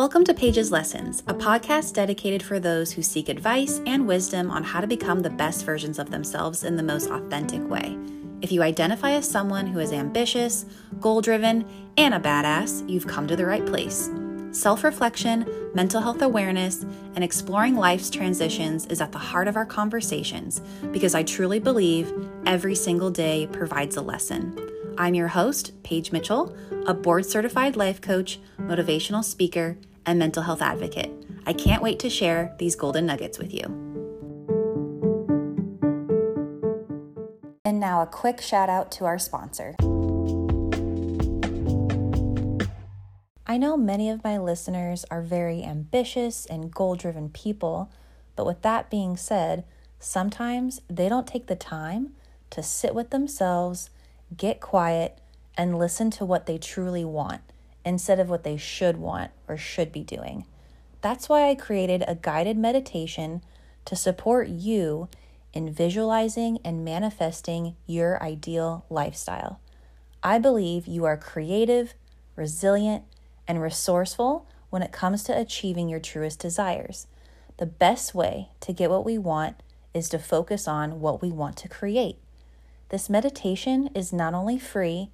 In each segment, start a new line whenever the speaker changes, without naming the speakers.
Welcome to Paige's Lessons, a podcast dedicated for those who seek advice and wisdom on how to become the best versions of themselves in the most authentic way. If you identify as someone who is ambitious, goal driven, and a badass, you've come to the right place. Self reflection, mental health awareness, and exploring life's transitions is at the heart of our conversations because I truly believe every single day provides a lesson. I'm your host, Paige Mitchell, a board certified life coach, motivational speaker, and mental health advocate. I can't wait to share these golden nuggets with you. And now, a quick shout out to our sponsor. I know many of my listeners are very ambitious and goal driven people, but with that being said, sometimes they don't take the time to sit with themselves get quiet, and listen to what they truly want instead of what they should want or should be doing. That's why I created a guided meditation to support you in visualizing and manifesting your ideal lifestyle. I believe you are creative, resilient, and resourceful when it comes to achieving your truest desires. The best way to get what we want is to focus on what we want to create. This meditation is not only free,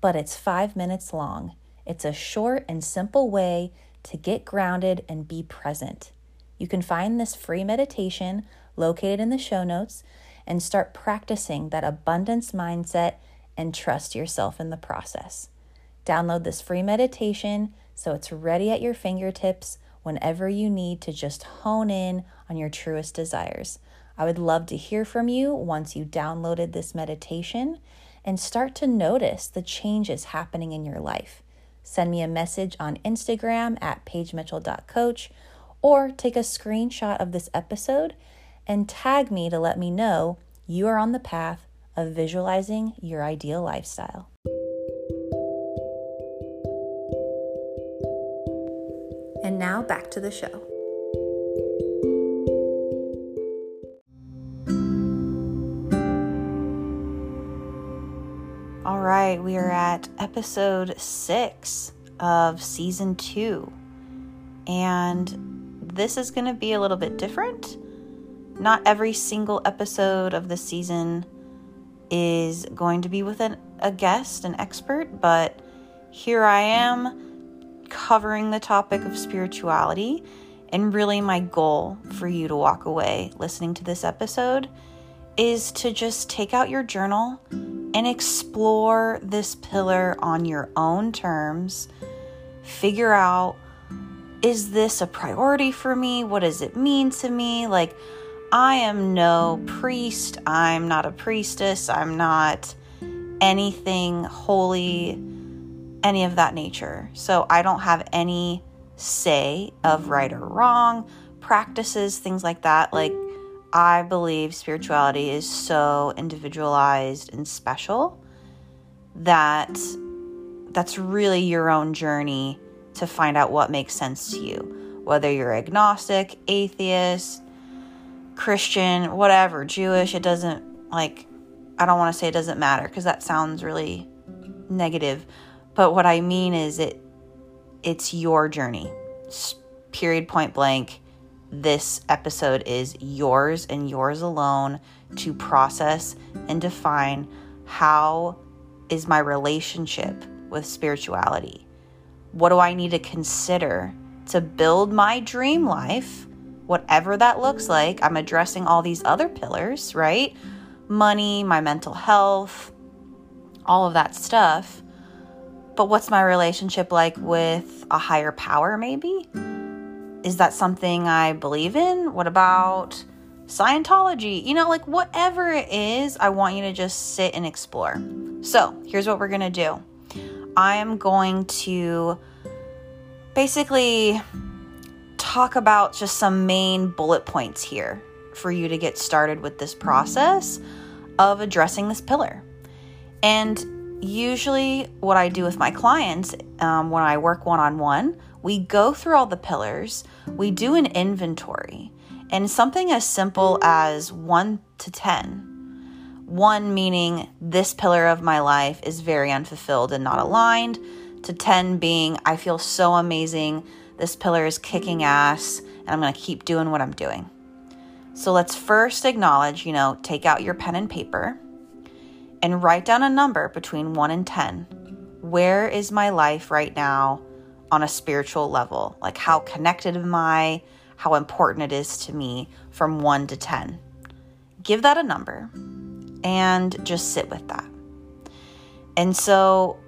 but it's five minutes long. It's a short and simple way to get grounded and be present. You can find this free meditation located in the show notes and start practicing that abundance mindset and trust yourself in the process. Download this free meditation so it's ready at your fingertips whenever you need to just hone in on your truest desires. I would love to hear from you once you downloaded this meditation and start to notice the changes happening in your life. Send me a message on Instagram at paigemitchell.coach or take a screenshot of this episode and tag me to let me know you are on the path of visualizing your ideal lifestyle. And now back to the show. Right, we are at episode six of season two. And this is going to be a little bit different. Not every single episode of the season is going to be with an, a guest, an expert, but here I am covering the topic of spirituality. And really, my goal for you to walk away listening to this episode is to just take out your journal and explore this pillar on your own terms. Figure out is this a priority for me? What does it mean to me? Like, I am no priest. I'm not a priestess. I'm not anything holy, any of that nature. So I don't have any say of right or wrong, practices, things like that. Like, I believe spirituality is so individualized and special that that's really your own journey to find out what makes sense to you. Whether you're agnostic, atheist, Christian, whatever, Jewish, it doesn't like I don't want to say it doesn't matter because that sounds really negative. But what I mean is it it's your journey. Period point blank this episode is yours and yours alone to process and define how is my relationship with spirituality? What do I need to consider to build my dream life, whatever that looks like? I'm addressing all these other pillars, right? Money, my mental health, all of that stuff. But what's my relationship like with a higher power, maybe? Is that something I believe in? What about Scientology? You know, like whatever it is, I want you to just sit and explore. So, here's what we're going to do I am going to basically talk about just some main bullet points here for you to get started with this process of addressing this pillar. And usually, what I do with my clients um, when I work one on one, we go through all the pillars, we do an inventory, and something as simple as 1 to 10. 1 meaning this pillar of my life is very unfulfilled and not aligned, to 10 being I feel so amazing. This pillar is kicking ass, and I'm going to keep doing what I'm doing. So let's first acknowledge, you know, take out your pen and paper and write down a number between 1 and 10. Where is my life right now on a spiritual level? Like, how connected am I? How important it is to me from 1 to 10. Give that a number and just sit with that. And so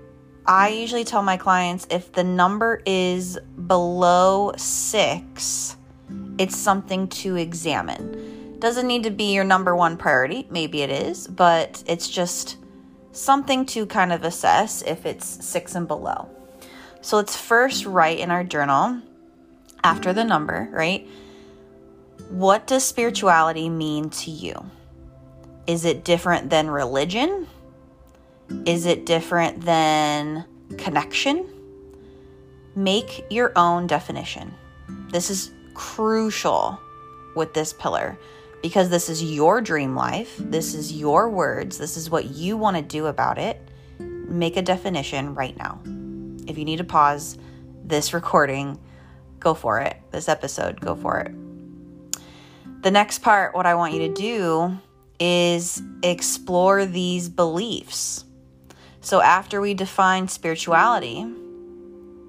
I usually tell my clients if the number is below six, it's something to examine. Doesn't need to be your number one priority. Maybe it is, but it's just something to kind of assess if it's six and below. So let's first write in our journal after the number, right? What does spirituality mean to you? Is it different than religion? Is it different than connection? Make your own definition. This is crucial with this pillar because this is your dream life. This is your words. This is what you want to do about it. Make a definition right now. If you need to pause this recording, go for it. This episode, go for it. The next part, what I want you to do is explore these beliefs. So, after we define spirituality,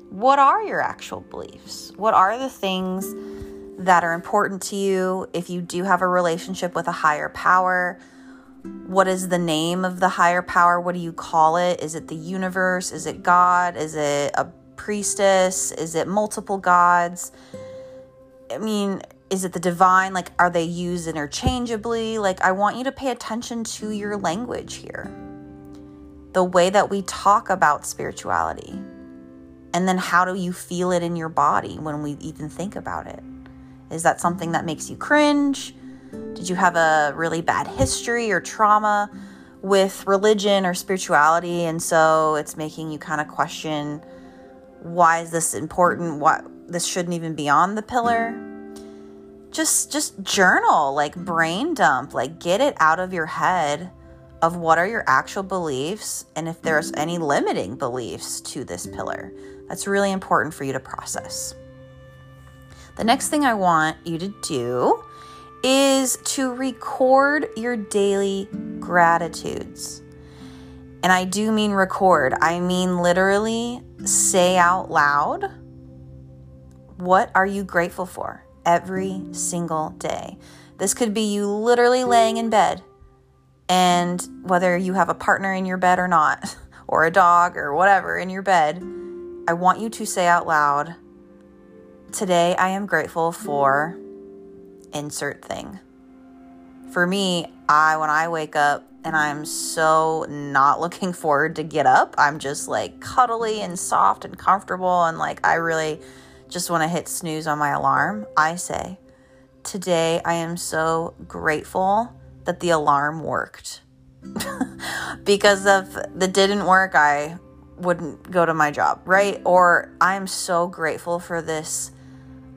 what are your actual beliefs? What are the things that are important to you? If you do have a relationship with a higher power, what is the name of the higher power? What do you call it? Is it the universe? Is it God? Is it a priestess? Is it multiple gods? I mean, is it the divine? Like, are they used interchangeably? Like, I want you to pay attention to your language here the way that we talk about spirituality. And then how do you feel it in your body when we even think about it? Is that something that makes you cringe? Did you have a really bad history or trauma with religion or spirituality? And so it's making you kind of question why is this important? What this shouldn't even be on the pillar. Just just journal, like brain dump, like get it out of your head of what are your actual beliefs and if there's any limiting beliefs to this pillar. That's really important for you to process. The next thing I want you to do is to record your daily gratitudes. And I do mean record, I mean literally say out loud what are you grateful for every single day. This could be you literally laying in bed and whether you have a partner in your bed or not, or a dog or whatever in your bed, I want you to say out loud, Today I am grateful for insert thing. For me, I when I wake up and I'm so not looking forward to get up, I'm just like cuddly and soft and comfortable and like I really just want to hit snooze on my alarm. I say, Today I am so grateful that the alarm worked. because if the didn't work, I wouldn't go to my job, right? Or I'm so grateful for this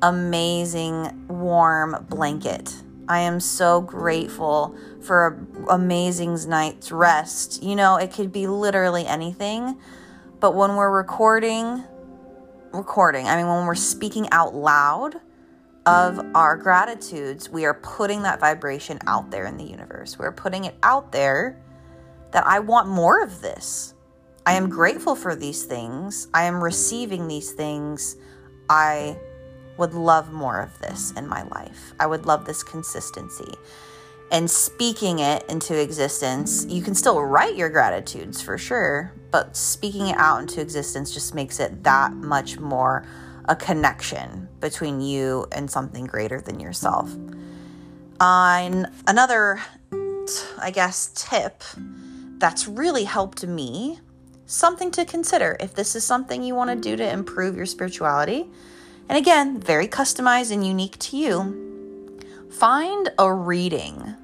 amazing warm blanket. I am so grateful for an amazing night's rest. You know, it could be literally anything, but when we're recording, recording, I mean, when we're speaking out loud, of our gratitudes, we are putting that vibration out there in the universe. We're putting it out there that I want more of this. I am grateful for these things. I am receiving these things. I would love more of this in my life. I would love this consistency. And speaking it into existence, you can still write your gratitudes for sure, but speaking it out into existence just makes it that much more a connection between you and something greater than yourself. On another, I guess, tip that's really helped me, something to consider if this is something you want to do to improve your spirituality. And again, very customized and unique to you. Find a reading,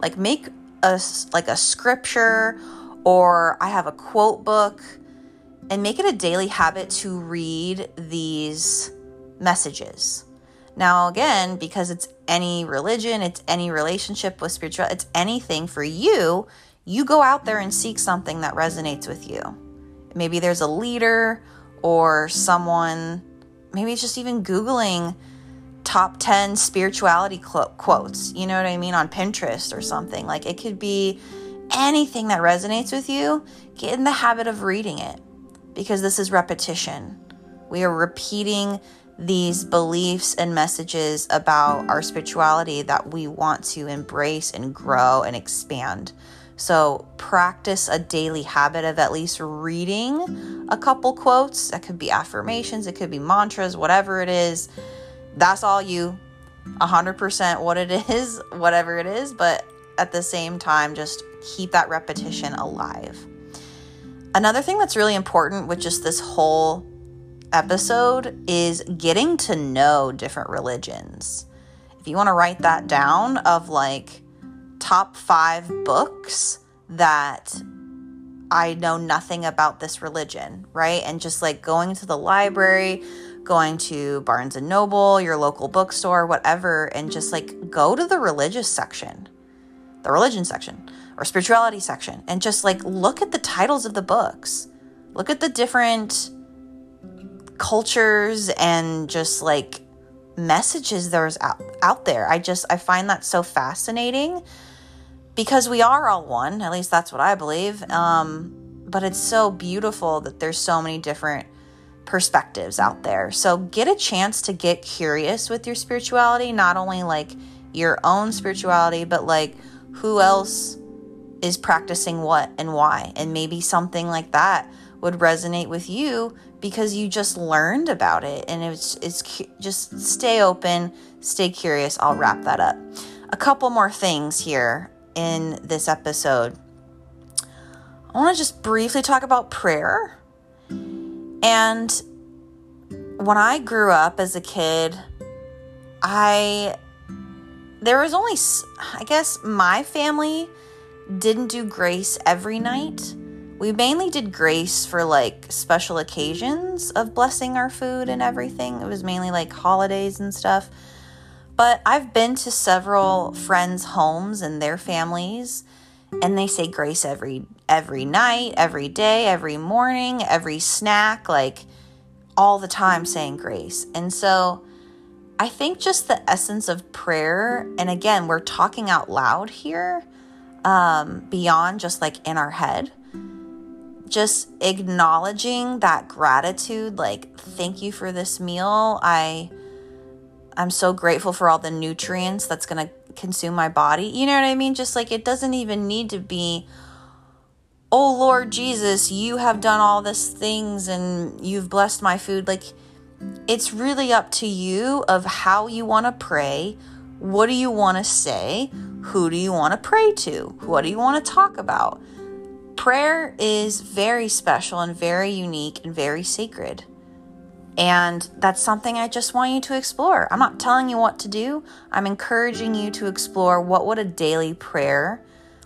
like make a like a scripture or I have a quote book and make it a daily habit to read these messages. Now, again, because it's any religion, it's any relationship with spiritual, it's anything for you, you go out there and seek something that resonates with you. Maybe there's a leader or someone maybe it's just even Googling top 10 spirituality quotes, you know what I mean, on Pinterest or something. Like it could be anything that resonates with you. Get in the habit of reading it because this is repetition. We are repeating these beliefs and messages about our spirituality that we want to embrace and grow and expand. So, practice a daily habit of at least reading a couple quotes. That could be affirmations, it could be mantras, whatever it is. That's all you. 100% what it is, whatever it is, but at the same time, just keep that repetition alive. Another thing that's really important with just this whole episode is getting to know different religions. If you want to write that down, of like top five books that I know nothing about this religion, right? And just like going to the library, going to Barnes and Noble, your local bookstore, whatever, and just like go to the religious section, the religion section or spirituality section, and just like look at the titles of the books. Look at the different cultures and just like messages there's out, out there. I just I find that so fascinating because we are all one. At least that's what I believe. Um, but it's so beautiful that there's so many different perspectives out there. So get a chance to get curious with your spirituality, not only like your own spirituality, but like who else is practicing what and why. And maybe something like that would resonate with you because you just learned about it and it's it's just stay open, stay curious. I'll wrap that up. A couple more things here in this episode. I want to just briefly talk about prayer. And when I grew up as a kid, I there was only I guess my family didn't do grace every night we mainly did grace for like special occasions of blessing our food and everything. It was mainly like holidays and stuff. But I've been to several friends' homes and their families and they say grace every every night, every day, every morning, every snack, like all the time saying grace. And so I think just the essence of prayer, and again, we're talking out loud here, um, beyond just like in our head just acknowledging that gratitude like thank you for this meal i i'm so grateful for all the nutrients that's going to consume my body you know what i mean? Just like it doesn't even need to be oh lord jesus you have done all these things and you've blessed my food. Like it's really up to you of how you want to pray what do you want to say who do you want to pray to what do you want to talk about. Prayer is very special and very unique and very sacred. And that's something I just want you to explore. I'm not telling you what to do. I'm encouraging you to explore what would a daily prayer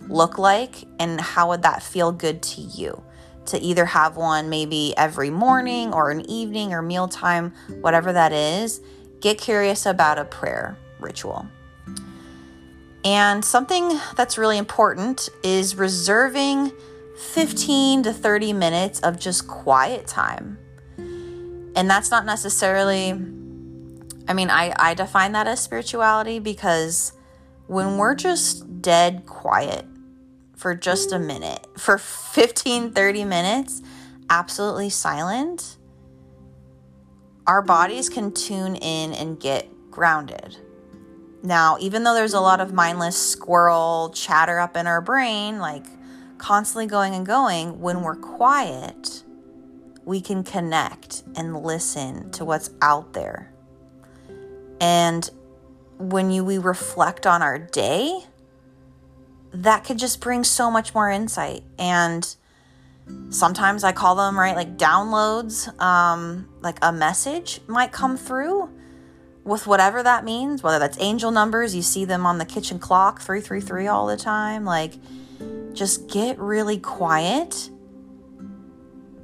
look like and how would that feel good to you. To either have one maybe every morning or an evening or mealtime, whatever that is, get curious about a prayer ritual. And something that's really important is reserving 15 to 30 minutes of just quiet time. And that's not necessarily, I mean, I, I define that as spirituality because when we're just dead quiet for just a minute, for 15, 30 minutes, absolutely silent, our bodies can tune in and get grounded. Now, even though there's a lot of mindless squirrel chatter up in our brain, like constantly going and going, when we're quiet, we can connect and listen to what's out there. And when you we reflect on our day, that could just bring so much more insight. And sometimes I call them right like downloads, um, like a message might come through with whatever that means, whether that's angel numbers, you see them on the kitchen clock 333 all the time, like just get really quiet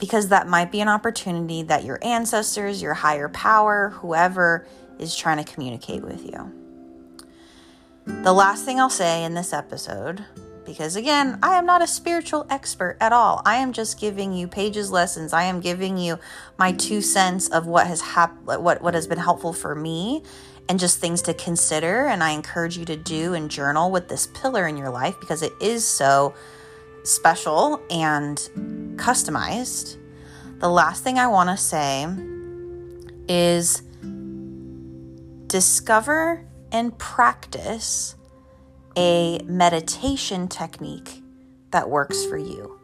because that might be an opportunity that your ancestors, your higher power, whoever is trying to communicate with you. The last thing I'll say in this episode because again, I am not a spiritual expert at all. I am just giving you Paige's Lessons. I am giving you my two cents of what has hap- what what has been helpful for me and just things to consider and I encourage you to do and journal with this pillar in your life because it is so special and customized. The last thing I want to say is discover and practice a meditation technique that works for you.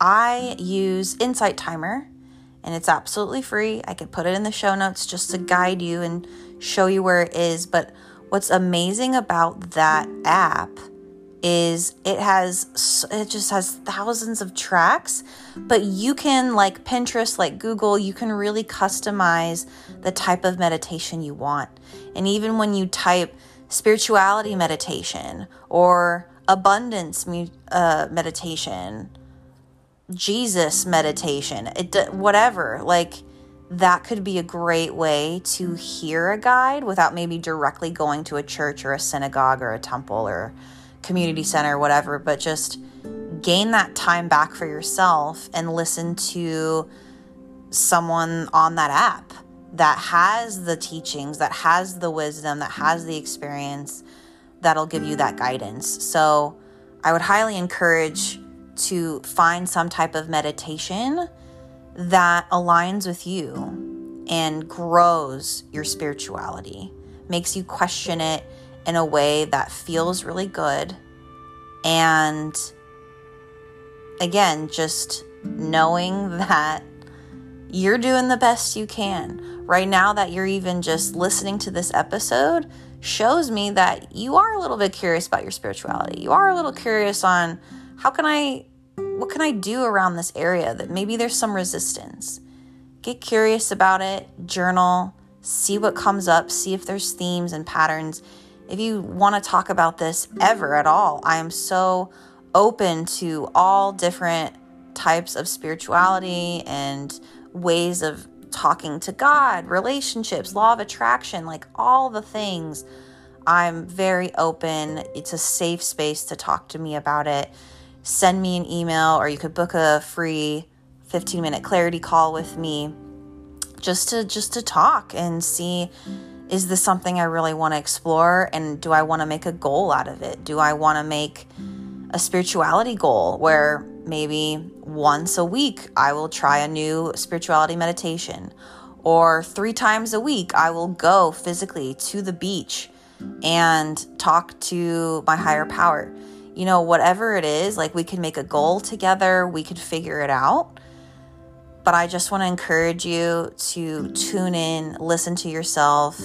I use Insight Timer and it's absolutely free. I could put it in the show notes just to guide you and show you where it is. But what's amazing about that app is it has it just has thousands of tracks but you can like Pinterest like Google you can really customize the type of meditation you want and even when you type spirituality meditation or abundance uh, meditation, Jesus meditation, it whatever. Like that could be a great way to hear a guide without maybe directly going to a church or a synagogue or a temple or community center whatever, but just gain that time back for yourself and listen to someone on that app that has the teachings, that has the wisdom, that has the experience that'll give you that guidance. So I would highly encourage to find some type of meditation that aligns with you and grows your spirituality, makes you question it in a way that feels really good. And again, just knowing that you're doing the best you can. Right now, that you're even just listening to this episode shows me that you are a little bit curious about your spirituality. You are a little curious on how can I, what can I do around this area that maybe there's some resistance. Get curious about it, journal, see what comes up, see if there's themes and patterns. If you want to talk about this ever at all, I am so open to all different types of spirituality and ways of talking to God, relationships, law of attraction, like all the things. I'm very open. It's a safe space to talk to me about it. Send me an email or you could book a free 15 minute clarity call with me just to just to talk and see is this something I really want to explore and do I want to make a goal out of it? Do I want to make a spirituality goal where maybe once a week I will try a new spirituality meditation, or three times a week I will go physically to the beach and talk to my higher power. You know, whatever it is, like we can make a goal together, we could figure it out. But I just want to encourage you to tune in, listen to yourself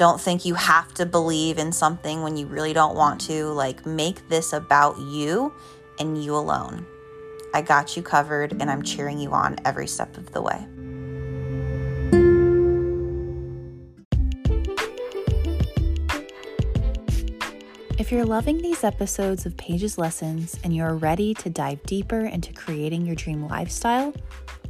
don't think you have to believe in something when you really don't want to. Like, make this about you and you alone. I got you covered, and I'm cheering you on every step of the way. If you're loving these episodes of Paige's Lessons and you're ready to dive deeper into creating your dream lifestyle,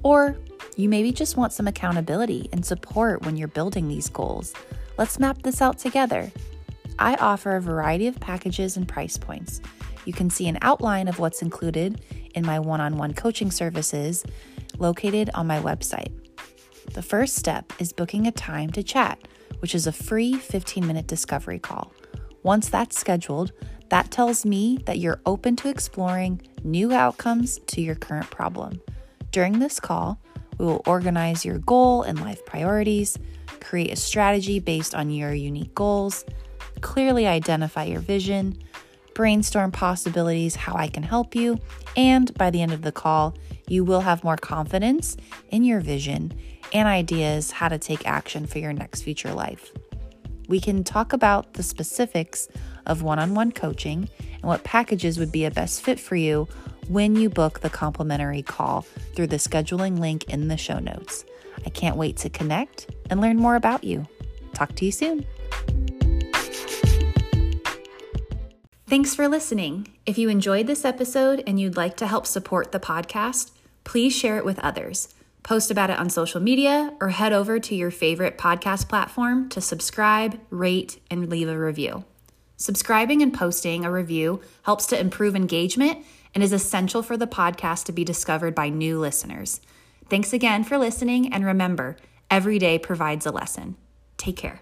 or you maybe just want some accountability and support when you're building these goals, Let's map this out together. I offer a variety of packages and price points. You can see an outline of what's included in my one on one coaching services located on my website. The first step is booking a time to chat, which is a free 15 minute discovery call. Once that's scheduled, that tells me that you're open to exploring new outcomes to your current problem. During this call, we will organize your goal and life priorities, create a strategy based on your unique goals, clearly identify your vision, brainstorm possibilities, how I can help you, and by the end of the call, you will have more confidence in your vision and ideas how to take action for your next future life. We can talk about the specifics of one on one coaching and what packages would be a best fit for you when you book the complimentary call through the scheduling link in the show notes. I can't wait to connect and learn more about you. Talk to you soon. Thanks for listening. If you enjoyed this episode and you'd like to help support the podcast, please share it with others. Post about it on social media or head over to your favorite podcast platform to subscribe, rate, and leave a review.
Subscribing and posting a review helps to improve engagement and is essential for the podcast to be discovered by new listeners. Thanks again for listening, and remember, every day provides a lesson. Take care.